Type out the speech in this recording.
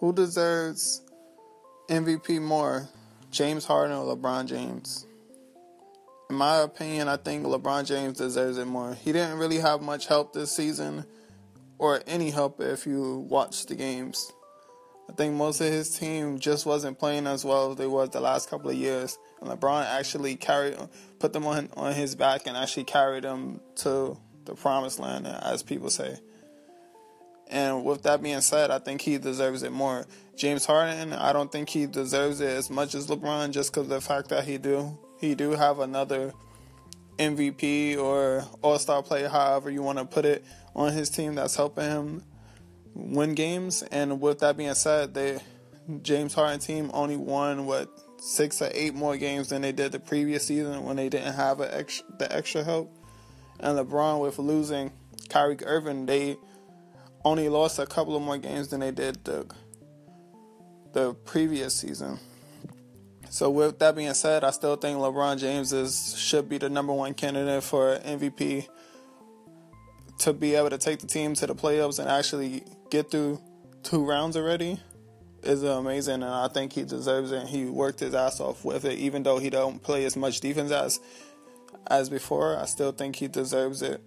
Who deserves MVP more, James Harden or LeBron James? In my opinion, I think LeBron James deserves it more. He didn't really have much help this season, or any help if you watch the games. I think most of his team just wasn't playing as well as they was the last couple of years. And LeBron actually carried, put them on on his back and actually carried them to the promised land, as people say. And with that being said, I think he deserves it more. James Harden, I don't think he deserves it as much as LeBron, just because of the fact that he do he do have another MVP or All Star player, however you want to put it, on his team that's helping him win games. And with that being said, they James Harden team only won what six or eight more games than they did the previous season when they didn't have extra, the extra help. And LeBron with losing Kyrie Irving, they only lost a couple of more games than they did the the previous season. So with that being said, I still think LeBron James is should be the number one candidate for MVP to be able to take the team to the playoffs and actually get through two rounds already is amazing and I think he deserves it. He worked his ass off with it even though he don't play as much defense as as before. I still think he deserves it.